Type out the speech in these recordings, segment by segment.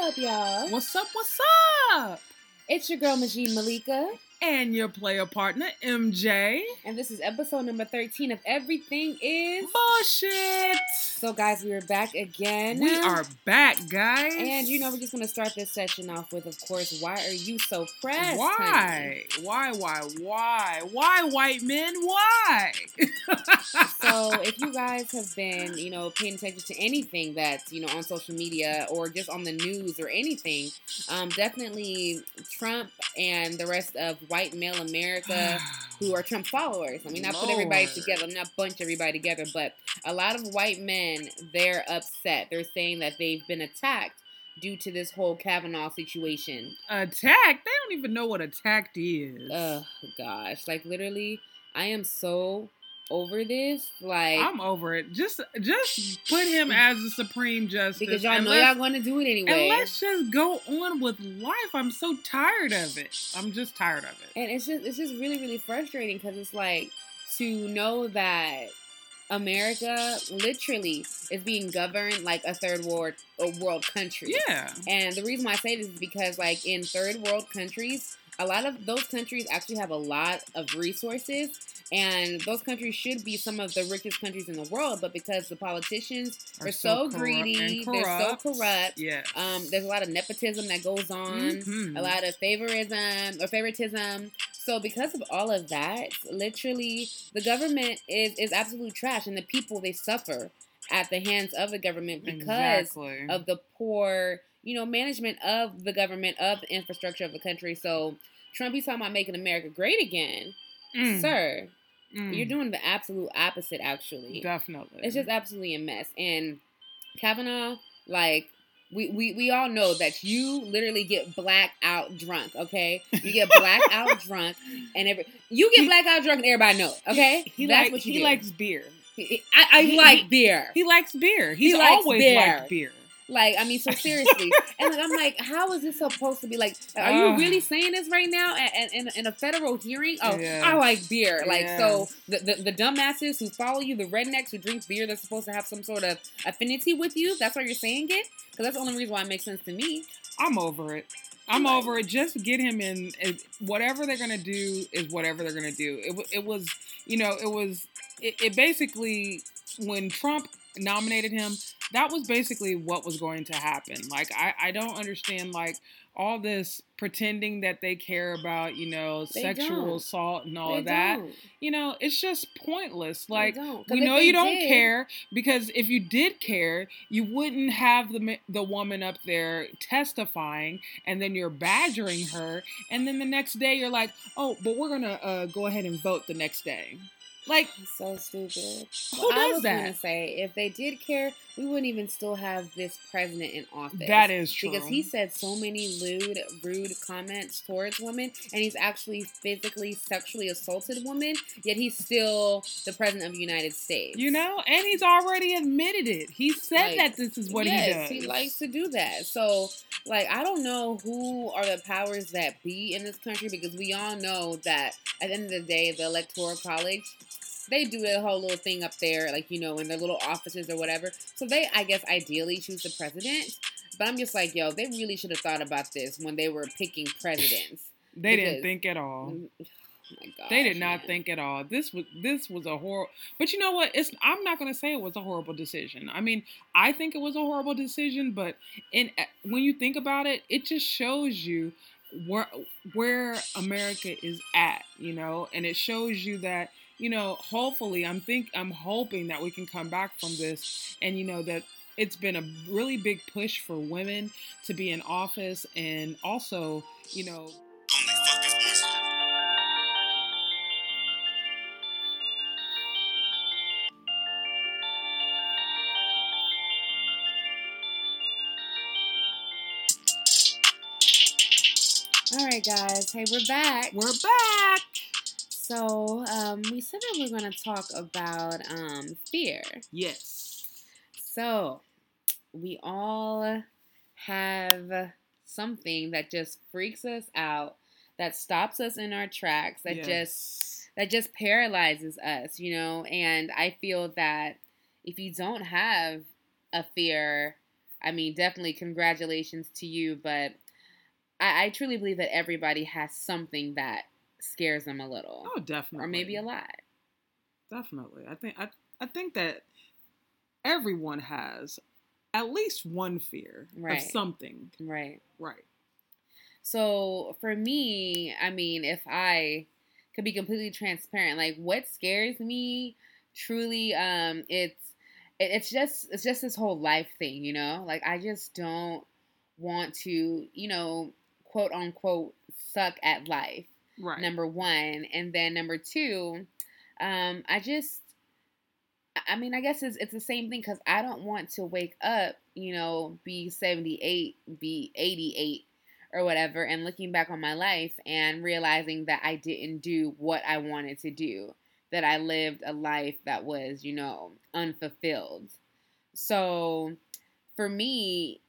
up, y'all? What's up? What's up? It's your girl, Majid Malika. And your player partner, MJ. And this is episode number 13 of Everything is Bullshit. So, guys, we are back again. We are back, guys. And you know, we're just going to start this session off with, of course, why are you so pressed? Why? Why, why, why? Why, white men? Why? so, if you guys have been, you know, paying attention to anything that's, you know, on social media or just on the news or anything, um, definitely Trump and the rest of white male America who are Trump followers. I mean, not put everybody together, not bunch everybody together, but a lot of white men, they're upset. They're saying that they've been attacked due to this whole Kavanaugh situation. Attacked? They don't even know what attacked is. Oh, gosh. Like, literally, I am so over this. Like I'm over it. Just just put him as the supreme justice because y'all know y'all going to do it anyway. And let's just go on with life. I'm so tired of it. I'm just tired of it. And it's just it's just really really frustrating because it's like to know that America literally is being governed like a third world a world country. Yeah. And the reason why I say this is because like in third world countries, a lot of those countries actually have a lot of resources and those countries should be some of the richest countries in the world, but because the politicians are, are so, so greedy, they're so corrupt. Yes. Um, there's a lot of nepotism that goes on, mm-hmm. a lot of favorism or favoritism. So because of all of that, literally the government is is absolute trash, and the people they suffer at the hands of the government because exactly. of the poor, you know, management of the government of the infrastructure of the country. So Trump, he's talking about making America great again. Mm. Sir, Mm. You're doing the absolute opposite, actually. Definitely. It's just absolutely a mess. And Kavanaugh, like, we, we, we all know that you literally get black out drunk, okay? You get black out drunk, and every you get black out drunk, and everybody knows, okay? He, he That's like, what you He do. likes beer. I, I he, like beer. He likes beer. He's he always beer. liked beer. Like, I mean, so seriously. and like, I'm like, how is this supposed to be? Like, are you ah. really saying this right now in, in, in a federal hearing? Oh, yeah. I like beer. Like, yeah. so the, the, the dumbasses who follow you, the rednecks who drink beer, they're supposed to have some sort of affinity with you. That's why you're saying it? Because that's the only reason why it makes sense to me. I'm over it. I'm over it. Just get him in. Whatever they're gonna do is whatever they're gonna do. It, it was, you know, it was. It, it basically when Trump nominated him, that was basically what was going to happen. Like I, I don't understand like all this pretending that they care about, you know, they sexual don't. assault and all they of that. Don't. You know, it's just pointless. Like we know you don't care because if you did care, you wouldn't have the the woman up there testifying and then you're badgering her and then the next day you're like, "Oh, but we're going to uh, go ahead and vote the next day." Like so stupid. Who well, does I was that? gonna say if they did care, we wouldn't even still have this president in office. That is true. Because he said so many lewd, rude comments towards women, and he's actually physically, sexually assaulted women. Yet he's still the president of the United States. You know, and he's already admitted it. He said like, that this is what yes, he does. He likes to do that. So, like, I don't know who are the powers that be in this country because we all know that at the end of the day, the electoral college they do a whole little thing up there, like, you know, in their little offices or whatever. So they, I guess, ideally choose the president. But I'm just like, yo, they really should have thought about this when they were picking presidents. they because, didn't think at all. Mm, oh gosh, they did not man. think at all. This was this was a horrible. But you know what? It's I'm not going to say it was a horrible decision. I mean, I think it was a horrible decision, but in eh, when you think about it, it just shows you where where America is at, you know, and it shows you that you know, hopefully, I'm think I'm hoping that we can come back from this, and you know that it's been a really big push for women to be in office, and also, you know. All right, guys. Hey, we're back. We're back. So um, we said that we are going to talk about um, fear. Yes. So we all have something that just freaks us out, that stops us in our tracks, that yes. just that just paralyzes us, you know. And I feel that if you don't have a fear I mean, definitely congratulations to you, but I, I truly believe that everybody has something that scares them a little. Oh, definitely. Or maybe a lot. Definitely. I think I I think that everyone has at least one fear right. of something. Right. Right. So for me, I mean, if I could be completely transparent, like what scares me truly, um, it's it's just it's just this whole life thing, you know? Like I just don't want to, you know, quote unquote suck at life. Right. Number one. And then number two, um, I just I mean, I guess it's it's the same thing because I don't want to wake up, you know, be 78, be 88 or whatever, and looking back on my life and realizing that I didn't do what I wanted to do, that I lived a life that was, you know, unfulfilled. So for me,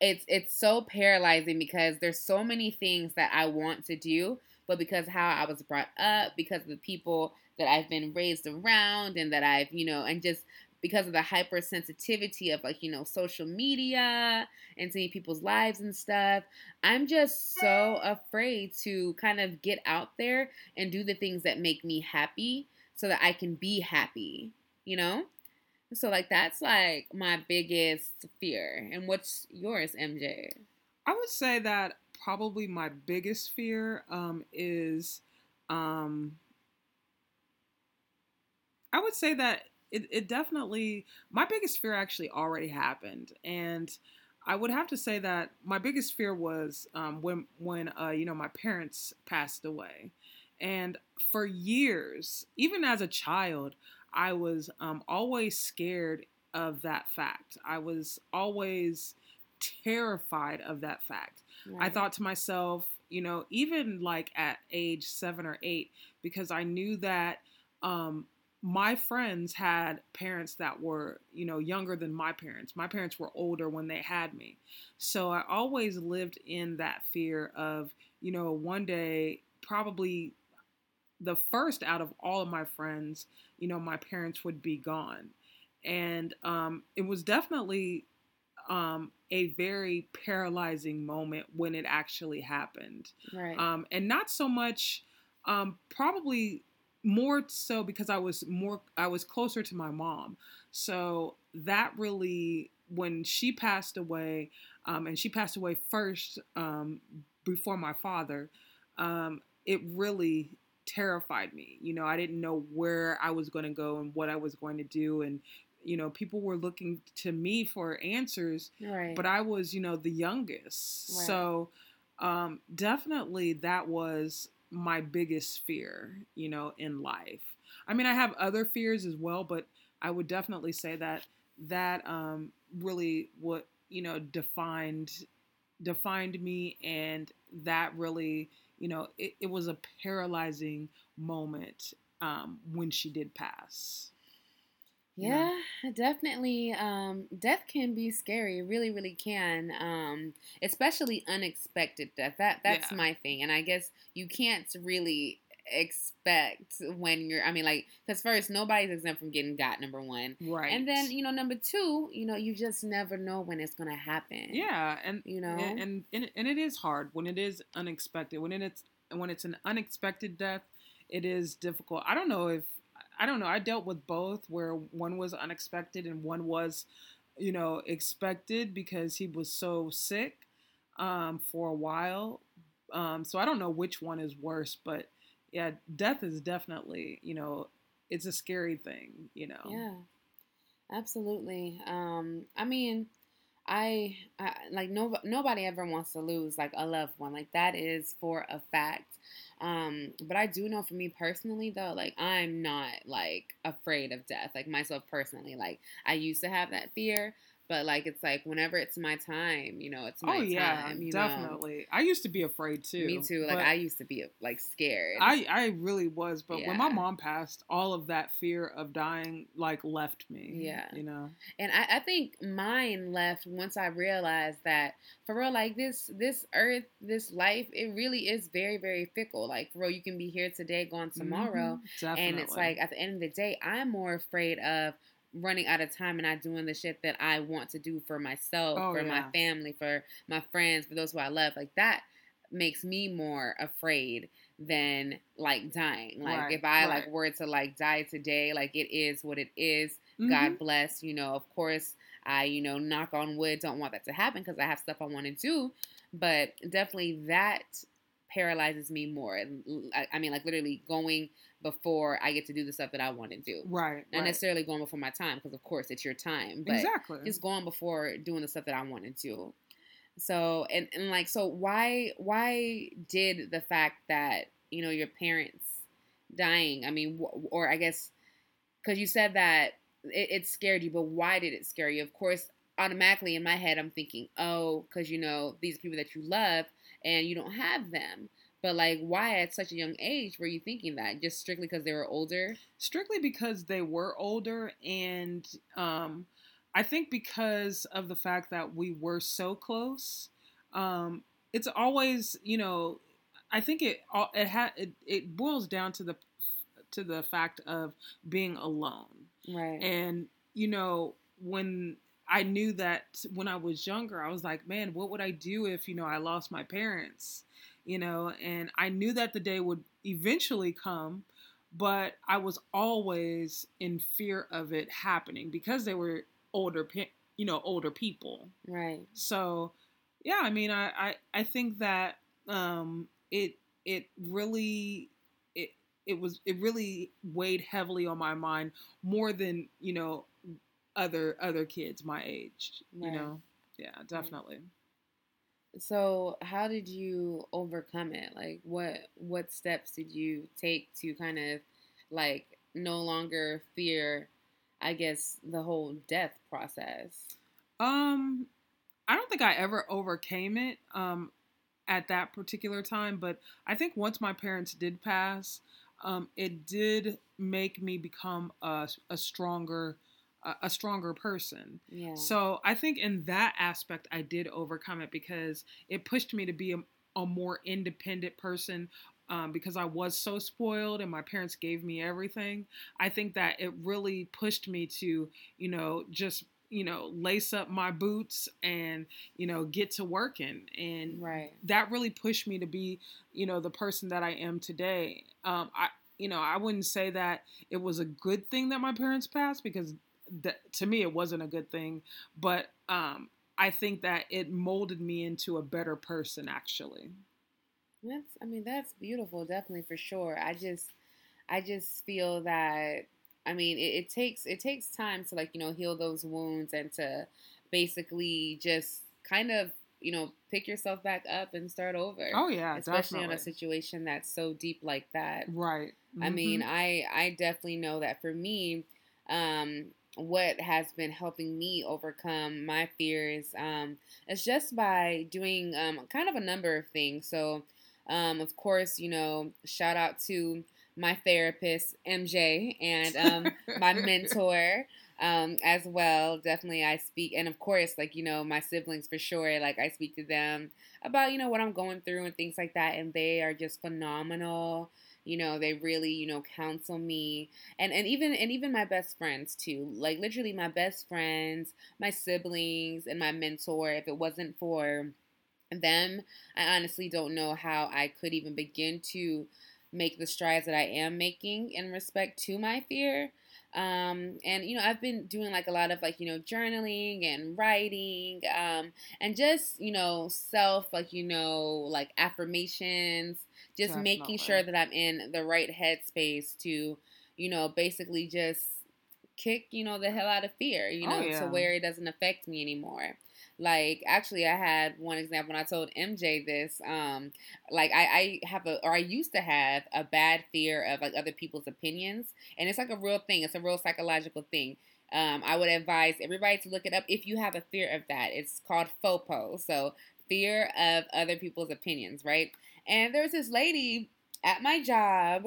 it's it's so paralyzing because there's so many things that I want to do, but because how I was brought up, because of the people that I've been raised around and that I've, you know, and just because of the hypersensitivity of like, you know, social media and seeing people's lives and stuff, I'm just so afraid to kind of get out there and do the things that make me happy so that I can be happy, you know? So like that's like my biggest fear. And what's yours, MJ? I would say that probably my biggest fear um, is um, I would say that it, it definitely, my biggest fear actually already happened. And I would have to say that my biggest fear was um, when, when uh, you know, my parents passed away. And for years, even as a child, I was um, always scared of that fact. I was always terrified of that fact. Right. I thought to myself, you know, even like at age seven or eight, because I knew that um, my friends had parents that were, you know, younger than my parents. My parents were older when they had me. So I always lived in that fear of, you know, one day, probably the first out of all of my friends, you know, my parents would be gone. And um, it was definitely um, a very paralyzing moment when it actually happened. Right. Um, and not so much, um, probably more so because I was more I was closer to my mom. So that really when she passed away, um, and she passed away first um, before my father, um, it really terrified me. You know, I didn't know where I was going to go and what I was going to do, and you know, people were looking to me for answers, right. but I was, you know, the youngest. Right. So um, definitely that was my biggest fear, you know, in life. I mean, I have other fears as well, but I would definitely say that that um, really what you know defined defined me, and that really, you know, it, it was a paralyzing moment um, when she did pass. Yeah, definitely. Um, death can be scary. It really, really can. Um, especially unexpected death. That that's yeah. my thing. And I guess you can't really expect when you're I mean like because first nobody's exempt from getting got number one right and then you know number two you know you just never know when it's gonna happen yeah and you know and and, and, and it is hard when it is unexpected when it's when it's an unexpected death it is difficult I don't know if I don't know. I dealt with both where one was unexpected and one was, you know, expected because he was so sick um, for a while. Um, so I don't know which one is worse, but yeah, death is definitely, you know, it's a scary thing, you know. Yeah, absolutely. Um, I mean, I, I like no nobody ever wants to lose like a loved one. Like that is for a fact. Um, but I do know for me personally though, like I'm not like afraid of death. Like myself personally, like I used to have that fear, but like it's like whenever it's my time, you know, it's my time. oh, yeah, time. You definitely. Know? I used to be afraid too. Me too. Like I used to be like scared. I I really was, but yeah. when my mom passed, all of that fear of dying like left me. Yeah, you know. And I, I think mine left once I realized that for real, like this this earth, this life, it really is very very fickle. Like for real, you can be here today, gone tomorrow, mm-hmm. and it's like at the end of the day, I'm more afraid of running out of time and not doing the shit that I want to do for myself, Oh, for my family, for my friends, for those who I love. Like that makes me more afraid than like dying. Like Right, if I right. like were to like die today, like it is what it is. Mhm. God bless, you know, of course I, you know, knock on wood, don't want that to happen because I have stuff I want to do. But definitely that paralyzes me more. I, I mean, like literally going before I get to do the stuff that I want to do. Right. Not right. necessarily going before my time because, of course, it's your time. But exactly. just going before doing the stuff that I want to do. So and, and like so why why did the fact that you know your parents dying I mean wh- or I guess because you said that it, it scared you but why did it scare you of course automatically in my head I'm thinking oh because you know these people that you love and you don't have them but like why at such a young age were you thinking that? Just strictly because they were older? Strictly because they were older and um, i think because of the fact that we were so close um, it's always you know i think it all- it ha- it, it boils down to the to the fact of being alone. Right. And you know when i knew that when i was younger i was like man what would i do if you know i lost my parents you know and i knew that the day would eventually come but i was always in fear of it happening because they were older you know older people. Right. So yeah i mean i i, I think that um it it really it it was it really weighed heavily on my mind more than you know other other kids my age you know? Yeah definitely So, how did you overcome it? Like, what what steps did you take to kind of like no longer fear, I guess, the whole death process? Um, I don't think I ever overcame it um, at that particular time, but I think once my parents did pass, um, it did make me become a, a stronger a, a stronger person. Yeah. So I think in that aspect, I did overcome it because it pushed me to be a, a more independent person. Um, because I was so spoiled and my parents gave me everything, I think that it really pushed me to, you know, just you know, lace up my boots and you know get to working, and right. that really pushed me to be, you know, the person that I am today. Um, I, you know, I wouldn't say that it was a good thing that my parents passed because that, to me it wasn't a good thing, but um, I think that it molded me into a better person actually. That's. I mean, that's beautiful. Definitely for sure. I just, I just feel that. I mean, it, it takes it takes time to like you know heal those wounds and to basically just kind of you know pick yourself back up and start over. Oh yeah, especially definitely. on a situation that's so deep like that. right. I mean, Mhm. I I definitely know that for me, um, what has been helping me overcome my fears um, is just by doing um, kind of a number of things. So, um, of course, you know, shout out to my therapist MJ and um, my mentor um, as well. Definitely, I speak, and of course, like you know, my siblings for sure. Like I speak to them about you know what I'm going through and things like that, and they are just phenomenal. You know, they really you know counsel me, and and even and even my best friends too. Like literally, my best friends, my siblings, and my mentor. If it wasn't for them, I honestly don't know how I could even begin to make the strides that I am making in respect to my fear. Um, and you know, I've been doing like a lot of like, you know, journaling and writing, um, and just, you know, self, like, you know, like affirmations, just making sure that I'm in the right headspace to, you know, basically just kick, you know, the hell out of fear, you Oh, know, yeah. to where it doesn't affect me anymore. Like actually I had one example and I told MJ this. Um like I, I have a or I used to have a bad fear of like other people's opinions. And it's like a real thing. It's a real psychological thing. Um, I would advise everybody to look it up if you have a fear of that. It's called FOPO. So fear of other people's opinions, right? And there was this lady at my job.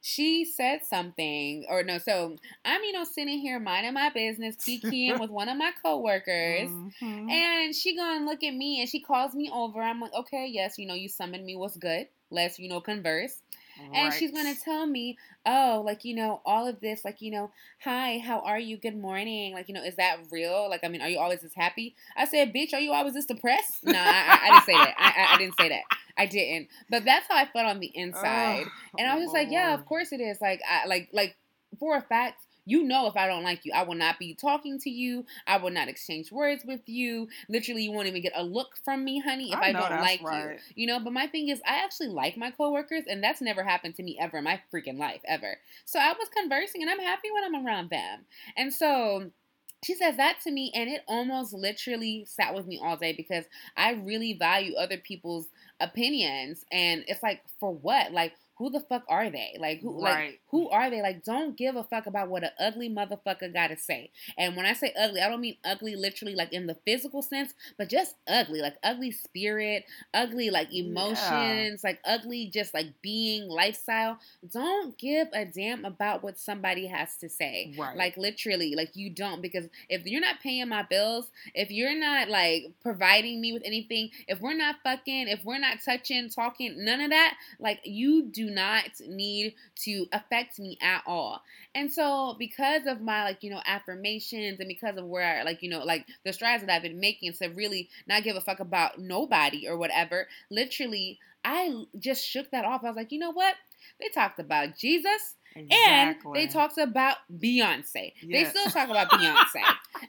She said something, or no, so I'm, you know, sitting here minding my business, kikiing with one of my coworkers. Mhm. And she gonna look at me and she calls me over. I'm like, okay, yes, you know, you summoned me. What's good? Let's, you know, converse. And she's going to tell me, oh, like, you know, all of this, like, you know, hi, how are you? Good morning. Like, you know, is that real? Like, I mean, are you always this happy? I said, bitch, are you always this depressed? No, I, I, I didn't say that. I, I, I, didn't say that. I didn't. But that's how I felt on the inside. Oh, and I was just like, yeah, of course it is. Like, I, like, like, for a fact, you know, if I don't like you, I will not be talking to you. I will not exchange words with you. Literally, you won't even get a look from me, honey, if I, I don't like right. you. You know, but my thing is, I actually like my coworkers, and that's never happened to me ever in my freaking life, ever. So I was conversing, and I'm happy when I'm around them. And so she says that to me and it almost literally sat with me all day because I really value other people's opinions and it's like for what? Like who the fuck are they? Like who right. like who are they? Like don't give a fuck about what an ugly motherfucker gotta say. And when I say ugly, I don't mean ugly literally like in the physical sense, but just ugly, like ugly spirit, ugly like emotions, yeah. like ugly just like being lifestyle. Don't give a damn about what somebody has to say. Right. Like literally, like you don't because if you're not paying my bills, if you're not like providing me with anything, if we're not fucking, if we're not touching, talking, none of that, like you do not need to affect me at all. And so because of my like, you know, affirmations and because of where I like, you know, like the strides that I've been making to really not give a fuck about nobody or whatever, literally I just shook that off. I was like, you know what? They talked about Jesus. Exactly. And they talked about Beyonce. Yes. They still talk about Beyonce.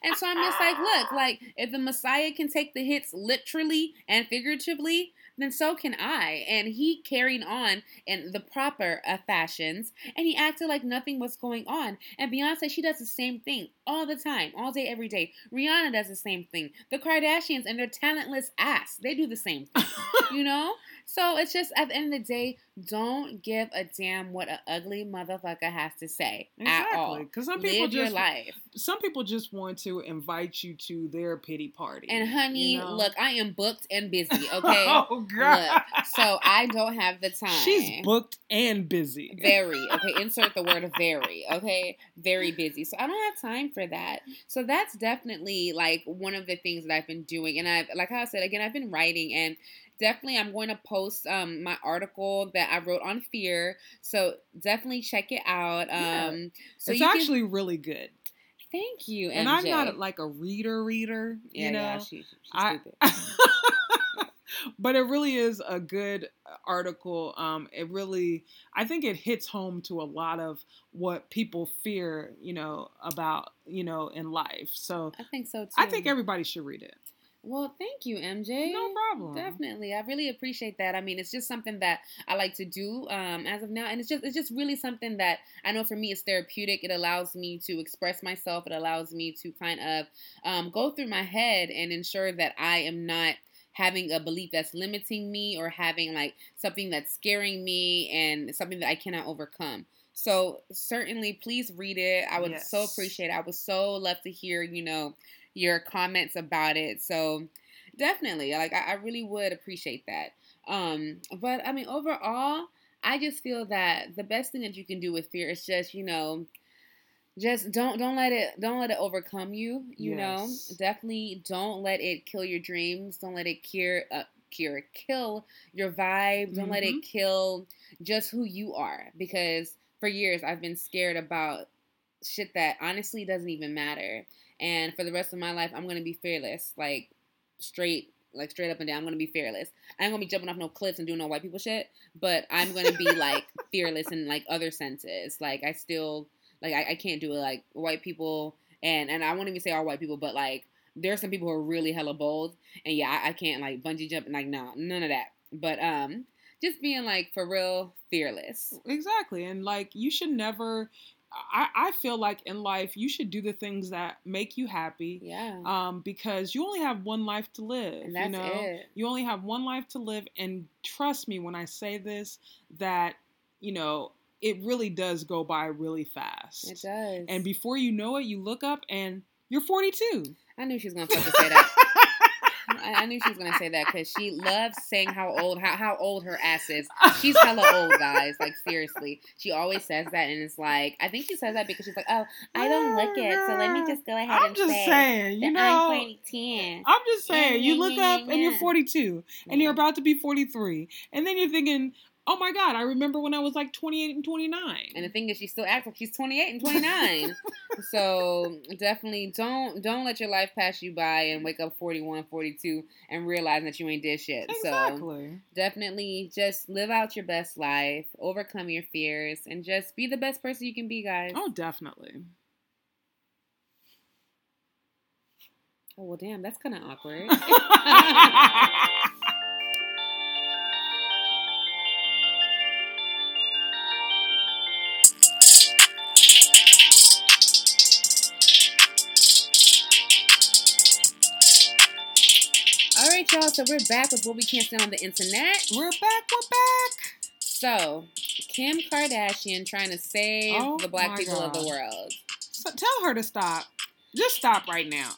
and so I'm just like, look, like if the Messiah can take the hits literally and figuratively, then so can I. And he carried on in the proper uh, fashions and he acted like nothing was going on. And Beyonce, she does the same thing all the time, all day, every day. Rihanna does the same thing. The Kardashians and their talentless ass, they do the same thing, you know? So it's just at the end of the day, don't give a damn what an ugly motherfucker has to say exactly. at all. Because some people Live just life. Some people just want to invite you to their pity party. And honey, you know? look, I am booked and busy. Okay. oh God. Look, so I don't have the time. She's booked and busy. Very. Okay. Insert the word very. Okay. Very busy. So I don't have time for that. So that's definitely like one of the things that I've been doing. And I've, like I said again, I've been writing and definitely I'm going to post um, my article that I wrote on fear. So definitely check it out. Yeah. Um, so it's actually can... really good. Thank you. MJ. And I'm not like a reader reader. You yeah, know, yeah, she, she's I, but it really is a good article. Um, it really, I think it hits home to a lot of what people fear, you know, about, you know, in life. So I think so too. I think everybody should read it. Well, thank you, MJ. No problem. Definitely, I really appreciate that. I mean, it's just something that I like to do um, as of now, and it's just it's just really something that I know for me it's therapeutic. It allows me to express myself. It allows me to kind of um, go through my head and ensure that I am not having a belief that's limiting me or having like something that's scaring me and something that I cannot overcome. So certainly, please read it. I would yes. so appreciate. it. I would so love to hear, you know, your comments about it. So definitely, like I, I really would appreciate that. Um, but I mean, overall, I just feel that the best thing that you can do with fear is just, you know, just don't don't let it don't let it overcome you. You yes. know, definitely don't let it kill your dreams. Don't let it cure uh, cure kill your vibe. Don't mm-hmm. let it mm-hmm. kill just who you are. Because for years I've been scared about shit that honestly doesn't even matter. And for the rest of my life, I'm gonna be fearless, like straight, like straight up and down. I'm gonna be fearless. I ain't gonna be jumping off no cliffs and doing no white people shit, but I'm gonna be like fearless in like other senses. Like I still, like I, I can't do it like white people, and and I won't even say all white people, but like there are some people who are really hella bold, and yeah, I, I can't like bungee jump and like no, none of that. But um, just being like for real fearless. Exactly, and like you should never I, I feel like in life you should do the things that make you happy. Yeah. Um, because you only have one life to live. And that's you know? it. You only have one life to live, and trust me when I say this, that you know it really does go by really fast. It does. And before you know it, you look up and you're 42. I knew she was gonna fucking say that. I, I, knew she was gonna say that because she loves saying how old how, how old her ass is. She's hella old, guys. Like seriously, she always says that, and it's like I think she says that because she's like, oh, I don't look it, so let me just go ahead I'm and just say saying, you know, I'm 42. I'm just saying, you look up and you're 42, and you're about to be 43, and then you're thinking, oh my god, I remember when I was like 28 and 29. And the thing is, she still acts like she's 28 and 29. so definitely don't don't let your life pass you by and wake up 41, 42 and realize that you ain't did shit. Exactly. So definitely just live out your best life, overcome your fears, and just be the best person you can be, guys. Oh, definitely. Oh well, damn, that's kind of awkward. All right, y'all. So we're back with what we can't say on the internet. We're back. We're back. So Kim Kardashian trying to save Oh the black people of the world. So tell her to stop. Just stop right now.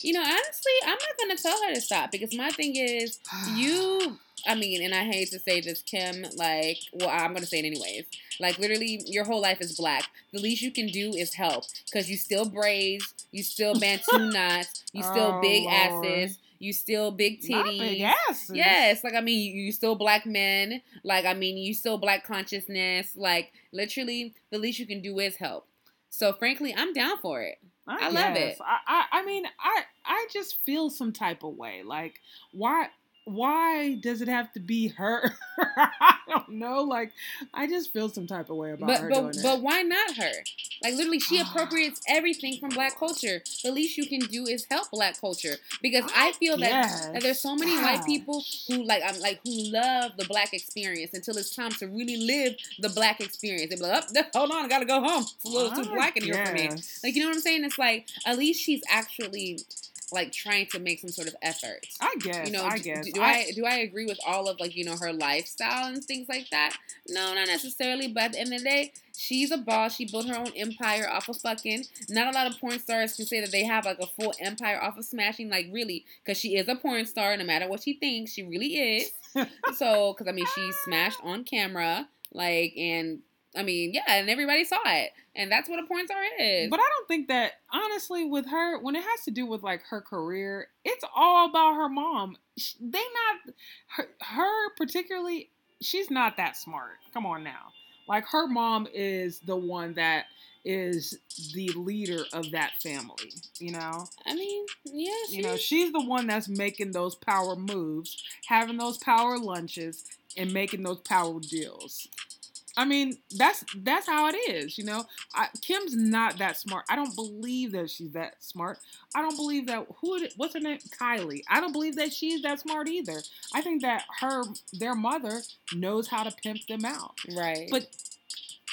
You know, honestly, I'm not gonna tell her to stop because my thing is, you. I mean, and I hate to say this, Kim. Like, well, I'm gonna say it anyways. Like, literally, your whole life is black. The least you can do is help because you still braids, you still bantu knots, you still Oh, big Lord. asses, you still big titties. big asses. Yes, like I mean, you, you still black men. Like I mean, you still black consciousness. Like literally, the least you can do is help. So frankly, I'm down for it. I love it. I, I I mean I I just feel some type of way. Like why why does it have to be her? I don't know. Like I just feel some type of way about But her but but why not her? Like literally, she appropriates everything from black culture. The least you can do is help black culture because I, feel that, guess. that there's so many white people who like I'm like who love the black experience until it's time to really live the black experience. They be like, oh, hold on, I gotta go home. It's a little too ah, black in here for me. Like you know what I'm saying? It's like at least she's actually like trying to make some sort of effort. I guess. You know, I guess. do I do I agree with all of like you know her lifestyle and things like that? No, not necessarily. But at the end of the day, she's a boss. She built her own empire off of fucking. Not a lot of porn stars can say that they have like a full empire off of smashing. Like really, because she is a porn star. No matter what she thinks, she really is. so, because I mean, she smashed on camera. Like and. I mean, yeah, and everybody saw it, and that's what a porn star is. But I don't think that honestly with her when it has to do with like her career, it's all about her mom. They not her, her particularly. She's not that smart. Come on now. Like her mom is the one that is the leader of that family. You know. I mean, yeah, You know, she's the one that's making those power moves, having those power lunches, and making those power deals. I mean, that's that's how it is, you know. I, Kim's not that smart. I don't believe that she's that smart. I don't believe that who what's her name, Kylie. I don't believe that she's that smart either. I think that her their mother knows how to pimp them out. right. But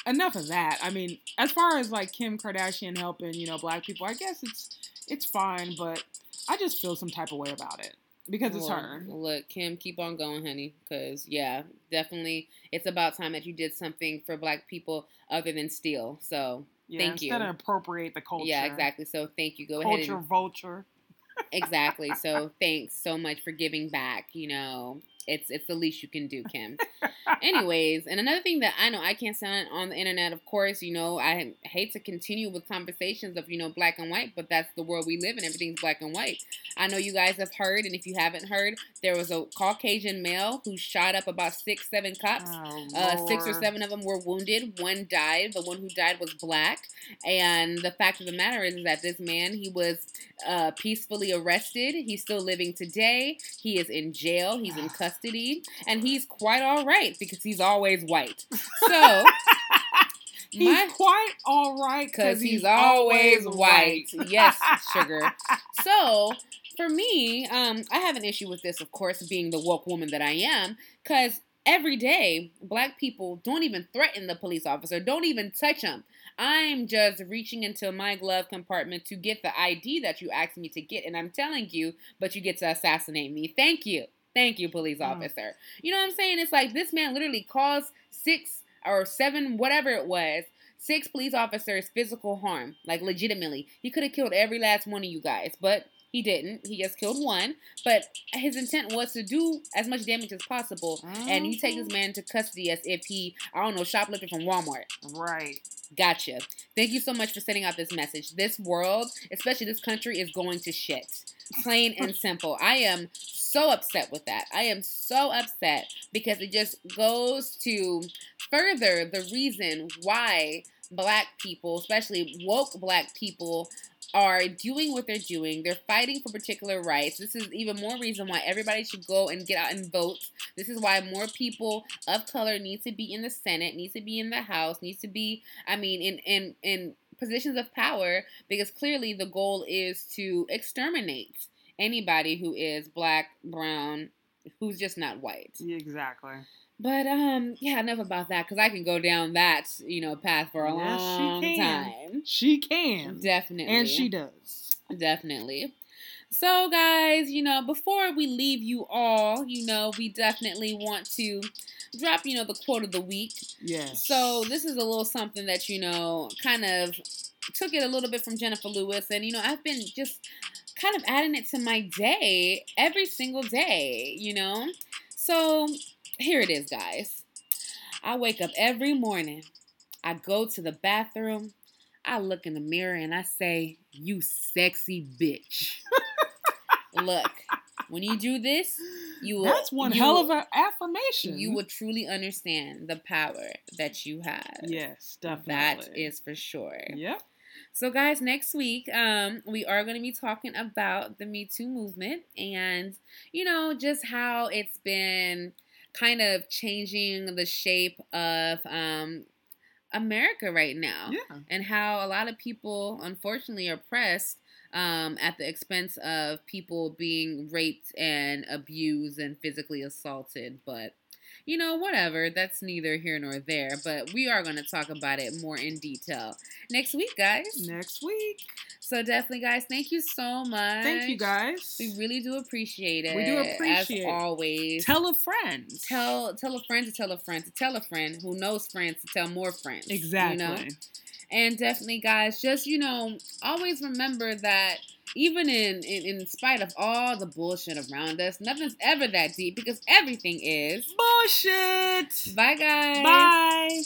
enough of that. I mean, as far as like Kim Kardashian helping, you know, black people, I guess it's it's fine, but I just feel some type of way about it because it's Well, her. Look, Kim, keep on going, honey. Because, yeah, definitely it's about time that you did something for black people other than steal. So, Yeah, thank you. instead of appropriate the culture. yeah, exactly. So, thank you. Go ahead. Culture And, vulture. exactly. So, thanks so much for giving back. You know, it's it's the least you can do, Kim. Anyways, and another thing that I know I can't stand on the internet, of course, you know, I hate to continue with conversations of, you know, black and white, but that's the world we live in. Everything's black and white. I know you guys have heard, and if you haven't heard, there was a Caucasian male who shot up about six, seven cops. Oh, Uh, six or seven of them were wounded. One died. The one who died was black. And the fact of the matter is, is that this man, he was uh, peacefully arrested. He's still living today. He is in jail. He's in custody. And he's quite all right because he's always white. So, He's my, quite all right because he's always white. Yes, sugar. So for me, um, I have an issue with this, of course, being the woke woman that I am, because every day black people don't even threaten the police officer, don't even touch him. I'm just reaching into my glove compartment to get the ID that you asked me to get, and I'm telling you, but you get to assassinate me. Thank you. Thank you, police Mm. officer. You know what I'm saying? It's like this man literally caused six or seven, whatever it was, six police officers physical harm, like legitimately. He could have killed every last one of you guys, but he didn't. He just killed one. But his intent was to do as much damage as possible. And you take this man to custody as if he, I don't know, shoplifted from Walmart. Right. Gotcha. Thank you so much for sending out this message. This world, especially this country, is going to shit. Plain and simple. I am so upset with that. I am so upset because it just goes to further the reason why black people, especially woke black people, are doing what they're doing. They're fighting for particular rights. This is even more reason why everybody should go and get out and vote. This is why more people of color need to be in the Senate, needs to be in the House, needs to be, I mean, in in in positions of power because clearly the goal is to exterminate anybody who is black, brown, who's just not white. Exactly. But um, yeah, enough about that because I can go down that you know path for a Yes, long can. time. She can. Definitely, And she does. definitely. So, guys, you know, before we leave you all, you know, we definitely want to drop, you know, the quote of the week. Yes. So, this is a little something that, you know, kind of took it a little bit from Jennifer Lewis. And, you know, I've been just kind of adding it to my day every single day, you know? So, here it is, guys. I wake up every morning, I go to the bathroom, I look in the mirror, and I say, You sexy bitch. look, when you do this, you will. That's one you hell of an affirmation. you will truly understand the power that you have. Yes, That definitely. is for sure. Yep. So, guys, next week, um, we are going to be talking about the Me Too movement and, you know, just how it's been kind of changing the shape of um, America right now Yeah. and how a lot of people, unfortunately, are oppressed um, at the expense of people being raped and abused and physically assaulted. But, you know, whatever. That's neither here nor there. But we are going to talk about it more in detail next week, guys. Next week. So, definitely, guys, thank you so much. Thank you guys. We really do appreciate it. We do appreciate it. As always. Tell a friend. Tell tell a friend to tell a friend to tell a friend who knows friends to tell more friends. Exactly. You know? And definitely, guys, just you know, always remember that even in, in in spite of all the bullshit around us, nothing's ever that deep because everything is. Bullshit. Bye, guys. Bye.